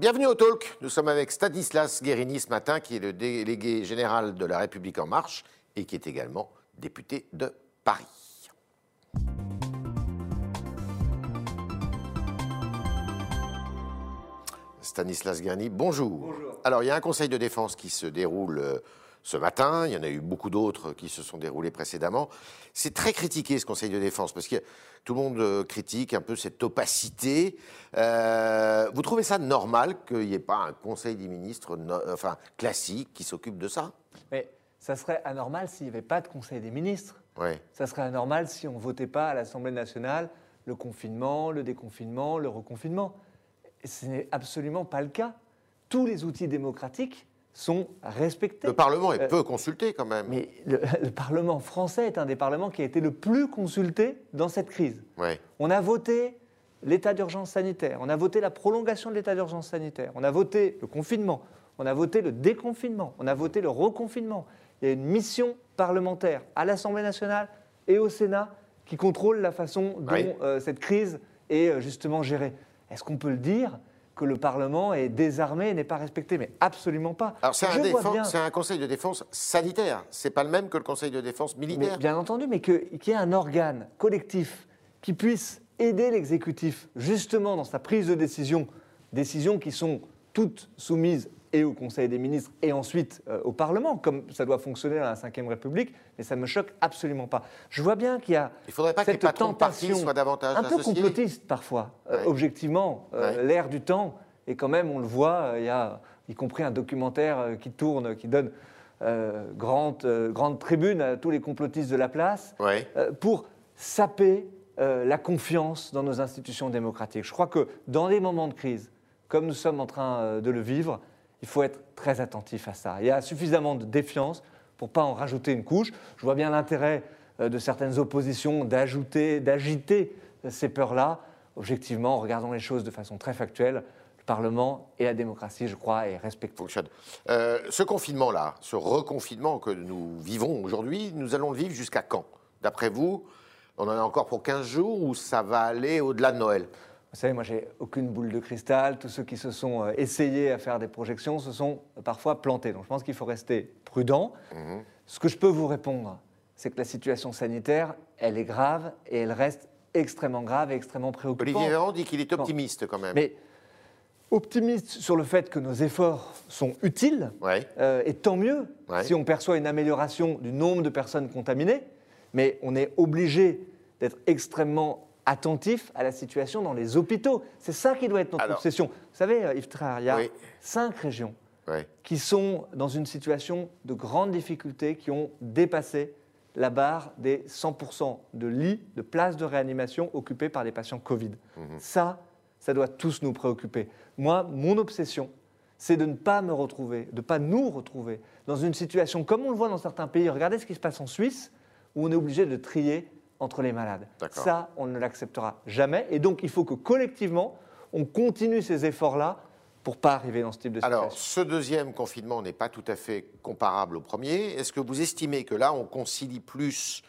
Bienvenue au Talk. Nous sommes avec Stanislas Guérini ce matin, qui est le délégué général de La République En Marche et qui est également député de Paris. Stanislas Guérini, bonjour. Bonjour. Alors, il y a un conseil de défense qui se déroule euh, ce matin. Il y en a eu beaucoup d'autres qui se sont déroulés précédemment. C'est très critiqué ce Conseil de défense parce que tout le monde euh, critique un peu cette opacité. Euh, vous trouvez ça normal qu'il n'y ait pas un Conseil des ministres no- enfin, classique qui s'occupe de ça? Mais ça serait anormal s'il n'y avait pas de Conseil des ministres. Oui. Ça serait anormal si on ne votait pas à l'Assemblée nationale le confinement, le déconfinement, le reconfinement. Et ce n'est absolument pas le cas. Tous les outils démocratiques sont respectés. Le Parlement est Euh, peu consulté quand même. Mais le, le Parlement français est un des parlements qui a été le plus consulté dans cette crise. Ouais. On a voté l'état d'urgence sanitaire, on a voté la prolongation de l'état d'urgence sanitaire, on a voté le confinement, on a voté le déconfinement, on a voté le reconfinement. Il y a une mission parlementaire à l'Assemblée nationale et au Sénat qui contrôle la façon dont Oui. euh, cette crise est euh, justement gérée. Est-ce qu'on peut le dire que le Parlement est désarmé et n'est pas respecté Mais absolument pas. Alors c'est un, bien- Conseil de défense sanitaire. C'est pas le même que le Conseil de défense Mais militaire. bien entendu, mais qu'il y ait un organe collectif qui puisse aider l'exécutif justement dans sa prise de décision, décisions qui sont toutes soumises et au Conseil des ministres et ensuite euh, au Parlement, comme ça doit fonctionner dans la Ve République, mais ça ne me choque absolument pas. Je vois bien qu'il y a Il faudrait pas que les cette tentation soient davantage un peu associés. complotiste parfois, euh, objectivement, euh, Ouais. l'ère du temps, et quand même on le voit, il y a y compris un documentaire qui tourne, qui donne grande, grande tribune à tous les complotistes de la place, Ouais. pour saper la confiance dans nos institutions démocratiques. Je crois que dans des moments de crise, comme nous sommes en train de le vivre, il faut être très attentif à ça. Il y a suffisamment de défiance pour pas en rajouter une couche. Je vois bien l'intérêt euh, de certaines oppositions d'ajouter, d'agiter euh, ces peurs-là. Objectivement, regardons les choses de façon très factuelle. Le Parlement et la démocratie, je crois, est respecté. fonctionne. Euh, ce confinement-là, ce reconfinement que nous vivons aujourd'hui, nous allons le vivre jusqu'à quand? D'après vous, on en a encore pour 15 jours ou ça va aller au-delà de Noël? Vous savez, moi, j'ai aucune boule de cristal. Tous ceux qui se sont euh, essayés à faire des projections se sont euh, parfois plantés. Donc, je pense qu'il faut rester prudent. Mhm. Ce que je peux vous répondre, c'est que la situation sanitaire, elle est grave et elle reste extrêmement grave et extrêmement préoccupante. Olivier Véran dit qu'il est optimiste quand même. Mais optimiste sur le fait que nos efforts sont utiles, Ouais. euh, et tant mieux Ouais. si on perçoit une amélioration du nombre de personnes contaminées, mais on est obligé d'être extrêmement attentif à la situation dans les hôpitaux. C'est ça qui doit être notre Alors- obsession. Vous savez, euh, Yves Tréhard, il y a Oui. cinq régions qui sont dans une situation de grande difficulté, qui ont dépassé la barre des 100% de lits, de places de réanimation occupées par des patients Covid. Ça, ça doit tous nous préoccuper. Moi, mon obsession, c'est de ne pas me retrouver, de ne pas nous retrouver dans une situation comme on le voit dans certains pays. Regardez ce qui se passe en Suisse, où on est obligé de trier entre les malades. Ça, on ne l'acceptera jamais. Et donc, il faut que collectivement, on continue ces efforts-là pour pas arriver dans ce type de situation. Alors, ce deuxième confinement n'est pas tout à fait comparable au premier. Est-ce que vous estimez que là, on concilie plus,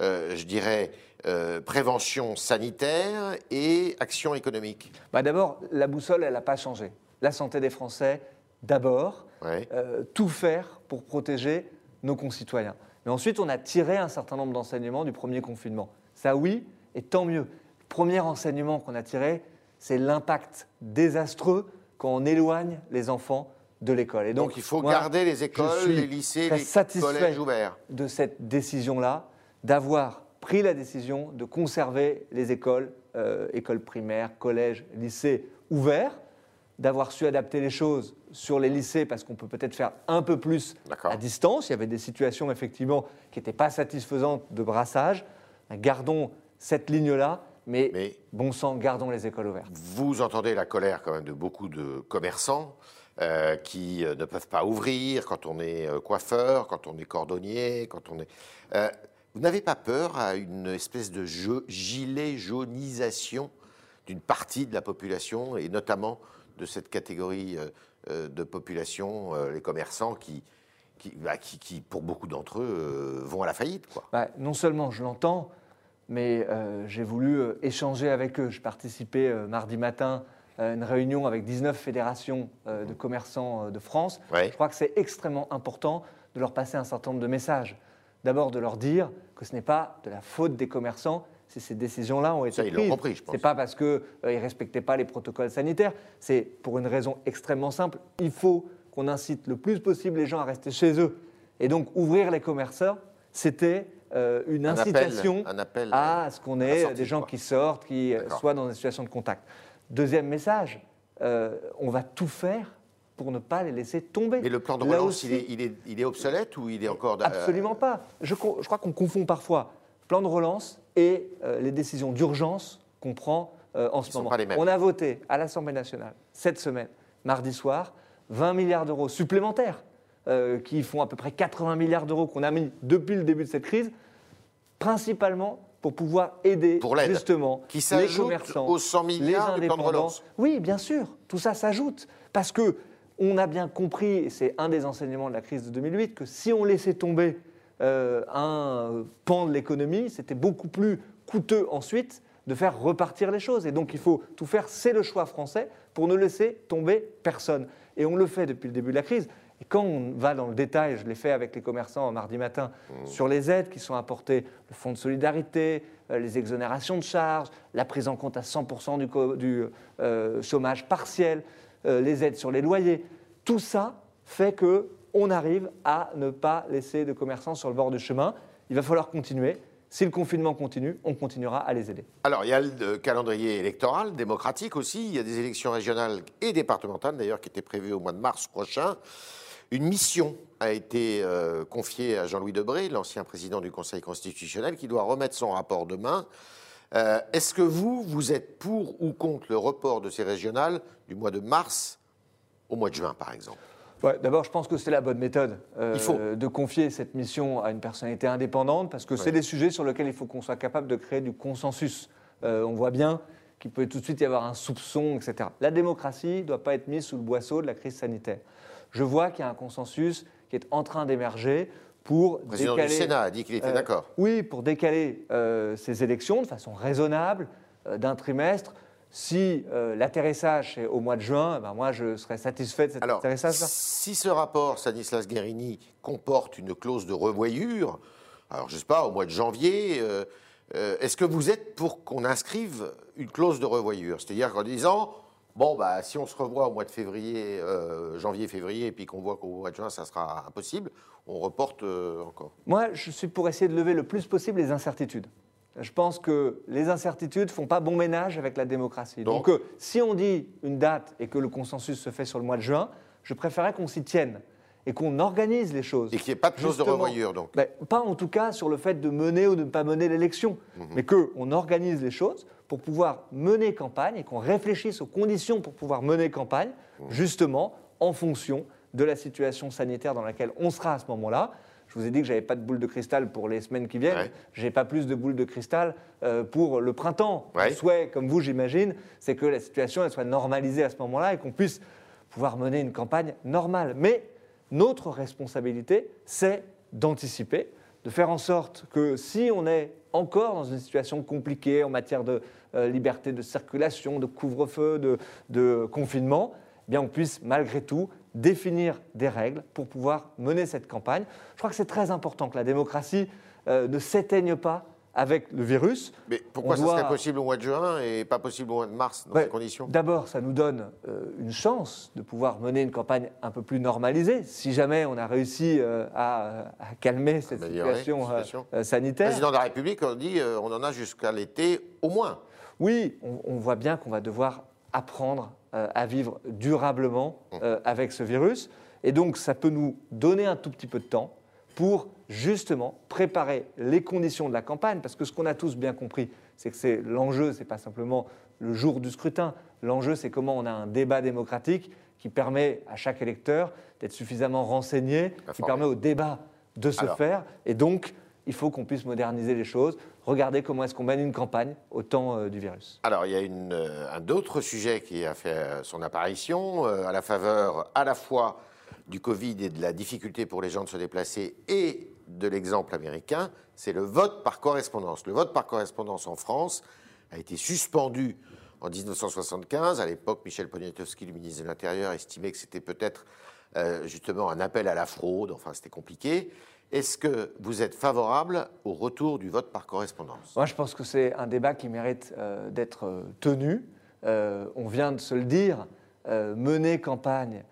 euh, je dirais, euh, prévention sanitaire et action économique? Bah D'abord, la boussole, elle n'a pas changé. La santé des Français, d'abord, Ouais. euh, tout faire pour protéger nos concitoyens. Mais ensuite, on a tiré un certain nombre d'enseignements du premier confinement. Ça, oui, et tant mieux. Le premier enseignement qu'on a tiré, c'est l'impact désastreux quand on éloigne les enfants de l'école. Et Donc, il faut moi, garder les écoles, les lycées, très les satisfait collèges ouverts. de cette décision-là, d'avoir pris la décision de conserver les écoles, euh, écoles primaires, collèges, lycées ouverts, d'avoir su adapter les choses sur les lycées parce qu'on peut peut-être faire un peu plus à distance. Il y avait des situations effectivement qui n'étaient pas satisfaisantes de brassage. Gardons cette ligne-là, mais, Mais- bon sang, gardons les écoles ouvertes. Vous entendez la colère quand même de beaucoup de commerçants euh, qui euh, ne peuvent pas ouvrir quand on est euh, coiffeur, quand on est cordonnier, quand on est. Euh, vous n'avez pas peur à une espèce de jeu- gilet jaunisation d'une partie de la population et notamment de cette catégorie euh, euh, de population, euh, les commerçants qui, qui, bah, qui- qui, pour beaucoup d'entre eux, vont à la faillite, quoi. Bah, non seulement je l'entends, mais euh, j'ai voulu euh, échanger avec eux. Je participais euh, mardi matin euh, une réunion avec 19 fédérations de commerçants euh, de France. Ouais. Je crois que c'est extrêmement important de leur passer un certain nombre de messages. D'abord, de leur dire que ce n'est pas de la faute des commerçants si ces décisions-là ont été Ça, ils l'ont prises. compris, je pense. C'est pas parce qu'ils ne respectaient pas les protocoles sanitaires. C'est pour une raison extrêmement simple. Il faut qu'on incite le plus possible les gens à rester chez eux. Et donc, ouvrir les commerçants, c'était euh, une Un appel- incitation un appel, à ce qu'on ait sortie, des gens quoi. qui sortent, qui euh, soient dans des situations de contact. Deuxième message, euh, on va tout faire pour ne pas les laisser tomber. Mais le plan de relance, aussi- il, est, il, est, il est obsolète ou il est encore. euh, Absolument pas. Je, je crois qu'on confond parfois plan de relance et euh, les décisions d'urgence qu'on prend euh, en ce moment. pas les mêmes. On a voté à l'Assemblée nationale cette semaine, mardi soir, 20 milliards d'euros supplémentaires euh, qui font à peu près 80 milliards d'euros qu'on a mis depuis le début de cette crise, principalement pour pouvoir aider Pour justement qui les s'ajoute commerçants, aux 100 milliards les de indépendants. relance. Oui, bien sûr, tout ça s'ajoute. Parce que on a bien compris, et c'est un des enseignements de la crise de 2008, que si on laissait tomber un pan de l'économie, c'était beaucoup plus coûteux ensuite de faire repartir les choses. Et donc il faut tout faire, c'est le choix français, pour ne laisser tomber personne. Et on le fait depuis le début de la crise. Et quand on va dans le détail, je l'ai fait avec les commerçants mardi matin, sur les aides qui sont apportées, le fonds de solidarité, euh, les exonérations de charges, la prise en compte à 100% du, du, euh, chômage partiel, euh, les aides sur les loyers, tout ça fait que on arrive à ne pas laisser de commerçants sur le bord du chemin. Il va falloir continuer. Si le confinement continue, on continuera à les aider. Alors, il y a le calendrier électoral, démocratique aussi. Il y a des élections régionales et départementales, d'ailleurs, qui étaient prévues au mois de mars prochain. Une mission a été euh, confiée à Jean-Louis Debré, l'ancien président du Conseil constitutionnel, qui doit remettre son rapport demain. Euh, Est-ce que vous, vous êtes pour ou contre le report de ces régionales du mois de mars au mois de juin, par exemple? Ouais, D'abord, je pense que c'est la bonne méthode euh, Il faut. de confier cette mission à une personnalité indépendante parce que c'est Ouais. des sujets sur lesquels il faut qu'on soit capable de créer du consensus. Euh, on voit bien qu'il peut tout de suite y avoir un soupçon, etc. La démocratie ne doit pas être mise sous le boisseau de la crise sanitaire. Je vois qu'il y a un consensus qui est en train d'émerger pour Le président décaler, du Sénat a dit qu'il était euh, d'accord. Oui, pour décaler euh, ces élections de façon raisonnable euh, d'un trimestre. Si euh, l'atterrissage est au mois de juin, ben moi je serais satisfait de cet Alors, atterrissage-là. si ce rapport Stanislas Guérini comporte une clause de revoyure, alors je ne sais pas, au mois de janvier, euh, euh, est-ce que vous êtes pour qu'on inscrive une clause de revoyure? C'est-à-dire qu'en disant, bon, bah, si on se revoit au mois de février, euh, janvier-février, et puis qu'on voit qu'au mois de juin, ça sera impossible, on reporte encore? Moi, je suis pour essayer de lever le plus possible les incertitudes. Je pense que les incertitudes font pas bon ménage avec la démocratie. Donc, Donc- euh, si on dit une date et que le consensus se fait sur le mois de juin, je préférerais qu'on s'y tienne et qu'on organise les choses. Et qu'il n'y ait pas de clause de revoyure, donc. Ben, pas en tout cas sur le fait de mener ou de ne pas mener l'élection, Mhm. mais qu'on organise les choses pour pouvoir mener campagne et qu'on réfléchisse aux conditions pour pouvoir mener campagne, Mhm. justement en fonction de la situation sanitaire dans laquelle on sera à ce moment-là. Je vous ai dit que j'avais pas de boule de cristal pour les semaines qui viennent. Ouais. J'ai pas plus de boule de cristal euh, pour le printemps. Ouais. Le souhait, comme vous, j'imagine, c'est que la situation elle soit normalisée à ce moment-là et qu'on puisse pouvoir mener une campagne normale. Mais notre responsabilité, c'est d'anticiper, de faire en sorte que si on est encore dans une situation compliquée en matière de euh, liberté de circulation, de couvre-feu, de, de confinement, eh bien on puisse malgré tout définir des règles pour pouvoir mener cette campagne. Je crois que c'est très important que la démocratie euh, ne s'éteigne pas avec le virus. Mais pourquoi On ça doit- serait possible au mois de juin et pas possible au mois de mars dans Ouais, ces conditions? D'abord, ça nous donne euh, une chance de pouvoir mener une campagne un peu plus normalisée, si jamais on a réussi euh, à, à calmer cette situation, euh, Le sanitaire. président de la République on dit on en a jusqu'à l'été au moins. Oui, on, on voit bien qu'on va devoir apprendre euh, à vivre durablement euh, avec ce virus. Et donc, ça peut nous donner un tout petit peu de temps pour justement préparer les conditions de la campagne. Parce que ce qu'on a tous bien compris, c'est que c'est l'enjeu, ce n'est pas simplement le jour du scrutin. L'enjeu, c'est comment on a un débat démocratique qui permet à chaque électeur d'être suffisamment renseigné, qui permet au débat de se Alors. faire. Et donc, il faut qu'on puisse moderniser les choses. Regardez comment est-ce qu'on mène une campagne au temps euh, du virus. Alors, il y a euh, un autre sujet qui a fait euh, son apparition à la faveur à la fois du Covid et de la difficulté pour les gens de se déplacer et de l'exemple américain, c'est le vote par correspondance. Le vote par correspondance en France a été suspendu en 1975. À l'époque, Michel Poniatowski, le ministre de l'Intérieur, estimait que c'était peut-être justement un appel à la fraude. Enfin, c'était compliqué. Est-ce que vous êtes favorable au retour du vote par correspondance? Moi, je pense que c'est un débat qui mérite euh, d'être euh, tenu. Euh, on vient de se le dire, euh, mener campagne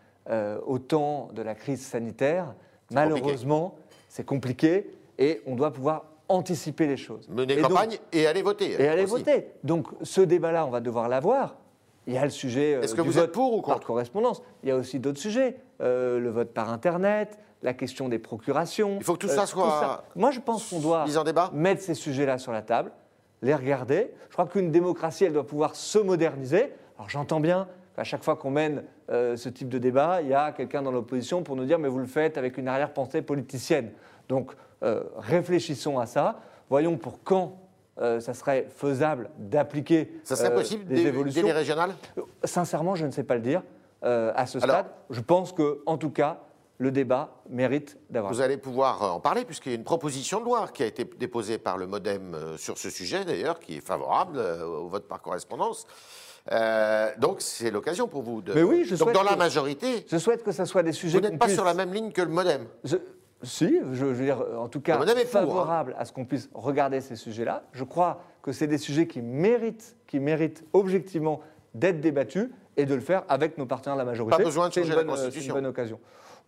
au temps de la crise sanitaire, malheureusement, c'est compliqué et on doit pouvoir anticiper les choses. Mener Et donc- campagne et aller voter. et aller aussi. voter. Donc ce débat-là, on va devoir l'avoir. Il y a le sujet Est-ce que du vous vote êtes pour ou par contre? correspondance. Il y a aussi d'autres sujets, le vote par Internet, la question des procurations. Il faut que tout euh, ça soit Moi, je pense qu'on doit en débat mettre ces sujets-là sur la table, les regarder. Je crois qu'une démocratie, elle doit pouvoir se moderniser. Alors j'entends bien qu'à chaque fois qu'on mène euh, ce type de débat, il y a quelqu'un dans l'opposition pour nous dire mais vous le faites avec une arrière-pensée politicienne. Donc euh, réfléchissons à ça. Voyons pour quand euh, ça serait faisable d'appliquer Ça serait euh, possible des évolutions. les régionales? Sincèrement, je ne sais pas le dire euh, à ce Alors- stade. Je pense que, en tout cas, le débat mérite d'avoir. Vous allez pouvoir euh, en parler, puisqu'il y a une proposition de loi qui a été déposée par le Modem euh, sur ce sujet, d'ailleurs, qui est favorable euh, au vote par correspondance. Euh, donc, c'est l'occasion pour vous de. Mais oui, je donc, souhaite dans la majorité, Je souhaite que ce soit des sujets. vous n'êtes pas puisse- sur la même ligne que le Modem. Je- si, je, je veux dire, en tout cas, Le modem est pour, hein. favorable à ce qu'on puisse regarder ces sujets-là. Je crois que c'est des sujets qui méritent, qui méritent objectivement d'être débattus et de le faire avec nos partenaires de la majorité. Pas besoin de C'est changer la bonne, c'est Constitution. une bonne occasion.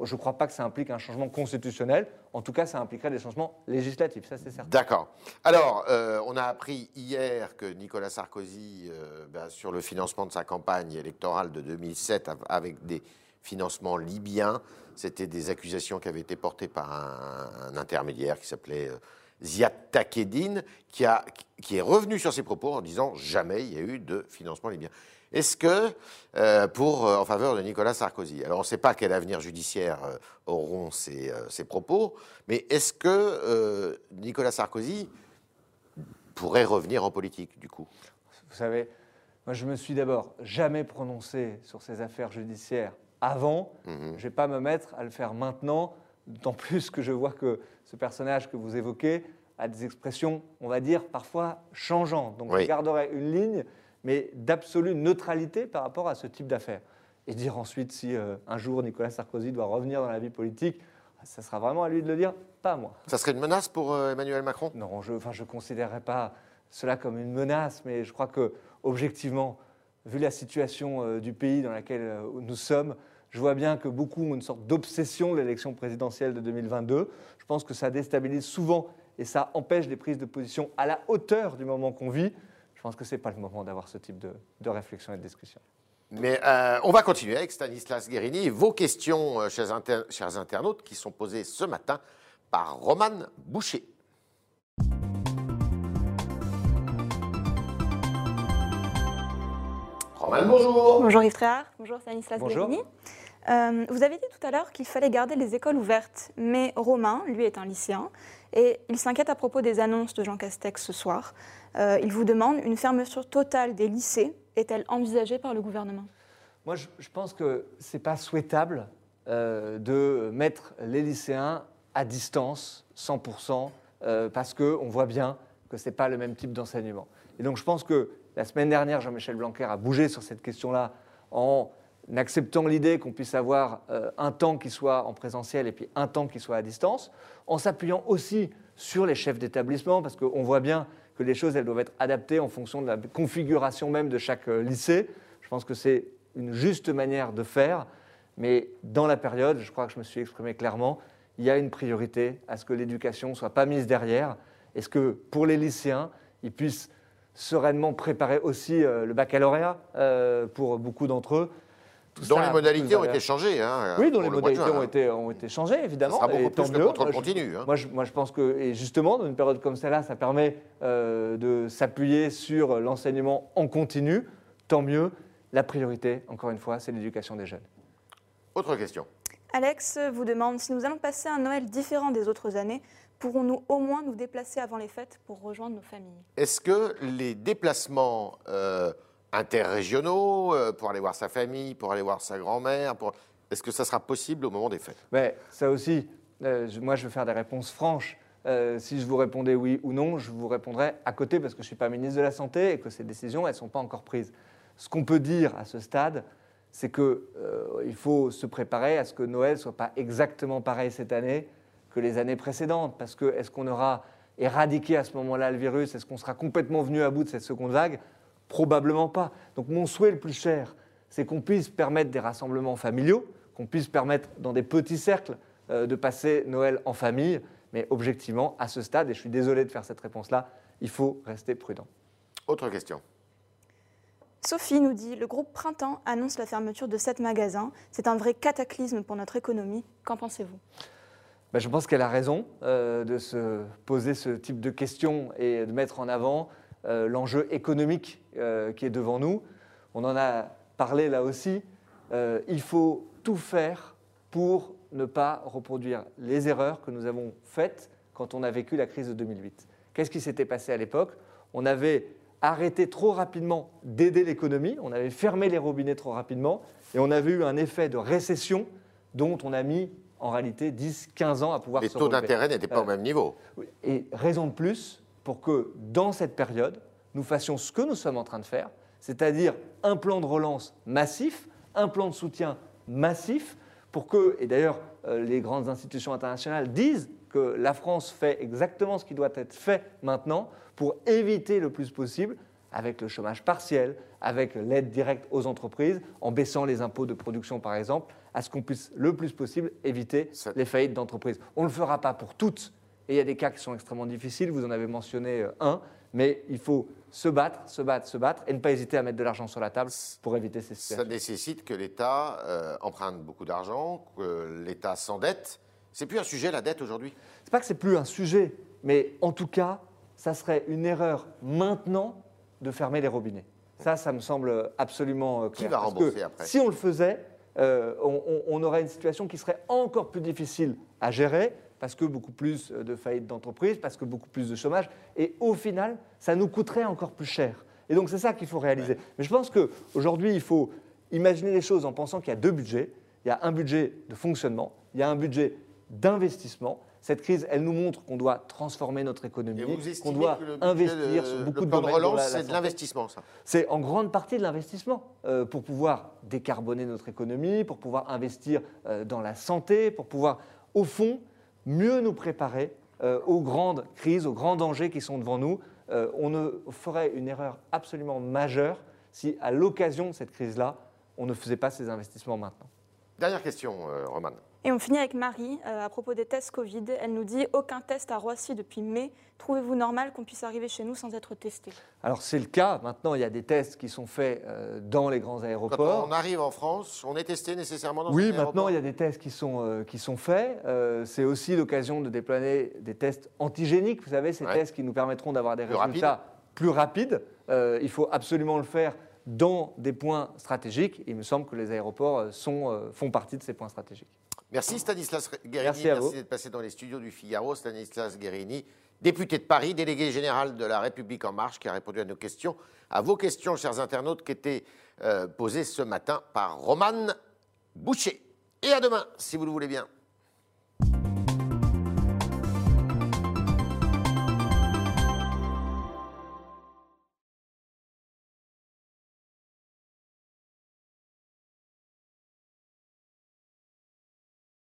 Je ne crois pas que ça implique un changement constitutionnel. En tout cas, ça impliquerait des changements législatifs, ça c'est certain. D'accord. Alors, euh, on a appris hier que Nicolas Sarkozy, euh, ben, sur le financement de sa campagne électorale de 2007 av- avec des financements libyens, c'était des accusations qui avaient été portées par un, un intermédiaire qui s'appelait euh, Ziad Takedine, qui, a, qui est revenu sur ses propos en disant jamais il y a eu de financement libyen. Est-ce que, euh, pour, euh, en faveur de Nicolas Sarkozy, alors on ne sait pas quel avenir judiciaire euh, auront ces, ces propos, mais est-ce que Nicolas Sarkozy pourrait revenir en politique, du coup? Vous savez, moi je me suis d'abord jamais prononcé sur ces affaires judiciaires avant. Mhm. Je ne vais pas me mettre à le faire maintenant, d'autant plus que je vois que ce personnage que vous évoquez a des expressions, on va dire, parfois changeantes. Donc Oui. je garderai une ligne, mais d'absolue neutralité par rapport à ce type d'affaires. Et dire ensuite si euh, un jour Nicolas Sarkozy doit revenir dans la vie politique, ça sera vraiment à lui de le dire, pas à moi. Ça serait une menace pour euh, Emmanuel Macron? Non, je ne considérerais pas cela comme une menace, mais je crois que, objectivement, vu la situation euh, du pays dans laquelle nous sommes, je vois bien que beaucoup ont une sorte d'obsession de l'élection présidentielle de 2022. Je pense que ça déstabilise souvent et ça empêche des prises de position à la hauteur du moment qu'on vit. Je pense que ce n'est pas le moment d'avoir ce type de, de réflexion et de discussion. Mais euh, on va continuer avec Stanislas Guérini vos questions, euh, chers, inter- chers internautes, qui sont posées ce matin par Roman Boucher. Roman, bonjour Bonjour Yves Tréhard, bonjour Stanislas Bonjour. Guérini. Euh, vous avez dit tout à l'heure qu'il fallait garder les écoles ouvertes, mais Romain, lui, est un lycéen et il s'inquiète à propos des annonces de Jean Castex ce soir. Euh, il vous demande une fermeture totale des lycées est-elle envisagée par le gouvernement? Moi, je, pense que ce n'est pas souhaitable euh, de mettre les lycéens à distance, 100%, euh, parce qu'on voit bien que ce n'est pas le même type d'enseignement. Et donc, je pense que la semaine dernière, Jean-Michel Blanquer a bougé sur cette question-là en acceptant l'idée qu'on puisse avoir euh, un temps qui soit en présentiel et puis un temps qui soit à distance, en s'appuyant aussi sur les chefs d'établissement, parce qu'on voit bien que les choses elles doivent être adaptées en fonction de la configuration même de chaque euh, lycée. Je pense que c'est une juste manière de faire, mais dans la période, je crois que je me suis exprimé clairement, il y a une priorité à ce que l'éducation ne soit pas mise derrière, et ce que pour les lycéens, ils puissent sereinement préparer aussi euh, le baccalauréat pour beaucoup d'entre eux. Tout Dont ça les modalités ont été changées. hein, Oui, dont les le modalités juin, ont hein. été, ont été changées, évidemment. Ça sera beaucoup et tant plus Moi, continu, hein. Moi je, moi, je pense que, et justement, dans une période comme celle-là, ça permet euh, de s'appuyer sur l'enseignement en continu. Tant mieux. La priorité, encore une fois, c'est l'éducation des jeunes. Autre question. Alex vous demande si nous allons passer un Noël différent des autres années, pourrons-nous au moins nous déplacer avant les fêtes pour rejoindre nos familles? Est-ce que les déplacements euh, interrégionaux euh, pour aller voir sa famille, pour aller voir sa grand-mère, est-ce que ça sera possible au moment des fêtes? Mais ça aussi, euh, moi je veux faire des réponses franches. Euh, si je vous répondais oui ou non, je vous répondrais à côté parce que je ne suis pas ministre de la Santé et que ces décisions, elles ne sont pas encore prises. Ce qu'on peut dire à ce stade, c'est qu'il euh, faut se préparer à ce que Noël ne soit pas exactement pareil cette année que les années précédentes. Parce que est-ce qu'on aura éradiqué à ce moment-là le virus? Est-ce qu'on sera complètement venu à bout de cette seconde vague? Probablement pas. Donc mon souhait le plus cher, c'est qu'on puisse permettre des rassemblements familiaux, qu'on puisse permettre dans des petits cercles euh, de passer Noël en famille. Mais objectivement, à ce stade, et je suis désolé de faire cette réponse-là, il faut rester prudent. Autre question. Sophie nous dit Le groupe Printemps annonce la fermeture de sept magasins. C'est un vrai cataclysme pour notre économie. Qu'en pensez-vous? Ben, Je pense qu'elle a raison euh, de se poser ce type de questions et de mettre en avant euh, l'enjeu économique euh, qui est devant nous. On en a parlé là aussi. il faut tout faire pour ne pas reproduire les erreurs que nous avons faites quand on a vécu la crise de 2008. Qu'est-ce qui s'était passé à l'époque? On avait arrêté trop rapidement d'aider l'économie, on avait fermé les robinets trop rapidement, et on avait eu un effet de récession dont on a mis en réalité 10-15 ans à pouvoir les se Les taux d'intérêt n'étaient pas au même niveau. Et raison de plus pour que dans cette période, nous fassions ce que nous sommes en train de faire, c'est-à-dire un plan de relance massif, un plan de soutien massif, pour que, et d'ailleurs euh, les grandes institutions internationales disent que la France fait exactement ce qui doit être fait maintenant pour éviter le plus possible, avec le chômage partiel, avec l'aide directe aux entreprises, en baissant les impôts de production par exemple, à ce qu'on puisse le plus possible éviter les faillites d'entreprises. On ne le fera pas pour toutes, et il y a des cas qui sont extrêmement difficiles, vous en avez mentionné euh, un, mais il faut se battre, se battre, se battre, et ne pas hésiter à mettre de l'argent sur la table pour éviter ces situations. Ça nécessite que l'État euh, emprunte beaucoup d'argent, que l'État s'endette, c'est plus un sujet, la dette, aujourd'hui? C'est pas que c'est plus un sujet, mais en tout cas, ça serait une erreur maintenant de fermer les robinets. Ça, ça me semble absolument euh, clair. Qui va rembourser après? Si on le faisait, euh, on, aurait une situation qui serait encore plus difficile à gérer parce que beaucoup plus de faillites d'entreprises, parce que beaucoup plus de chômage, et au final, ça nous coûterait encore plus cher. Et donc c'est ça qu'il faut réaliser. Mais je pense qu'aujourd'hui, il faut imaginer les choses en pensant qu'il y a deux budgets. Il y a un budget de fonctionnement, il y a un budget d'investissement. Cette crise, elle nous montre qu'on doit transformer notre économie, qu'on doit investir sur beaucoup le plan de, relance, c'est de l'investissement, ça. C'est en grande partie de l'investissement euh, pour pouvoir décarboner notre économie, pour pouvoir investir euh, dans la santé, pour pouvoir, au fond, mieux nous préparer euh, aux grandes crises, aux grands dangers qui sont devant nous. on ne ferait une erreur absolument majeure si, à l'occasion de cette crise-là, on ne faisait pas ces investissements maintenant. Dernière question, Roman. Et on finit avec Marie euh, à propos des tests Covid. Elle nous dit aucun test à Roissy depuis mai. Trouvez-vous normal qu'on puisse arriver chez nous sans être testé? Alors c'est le cas. Maintenant, il y a des tests qui sont faits euh, dans les grands aéroports. Quand on arrive en France, on est testé nécessairement dans Oui, maintenant il y a des tests qui sont, euh, qui sont faits. c'est aussi l'occasion de déployer des tests antigéniques. Vous savez, ces tests qui nous permettront d'avoir des résultats plus rapides. il faut absolument le faire dans des points stratégiques. Il me semble que les aéroports sont, font partie de ces points stratégiques. Merci Stanislas Guérini. Merci, d'être passé dans les studios du Figaro. Stanislas Guérini, député de Paris, délégué général de la République En Marche, qui a répondu à nos questions, à vos questions, chers internautes, qui étaient euh, posées ce matin par Romane Boucher. Et à demain, si vous le voulez bien.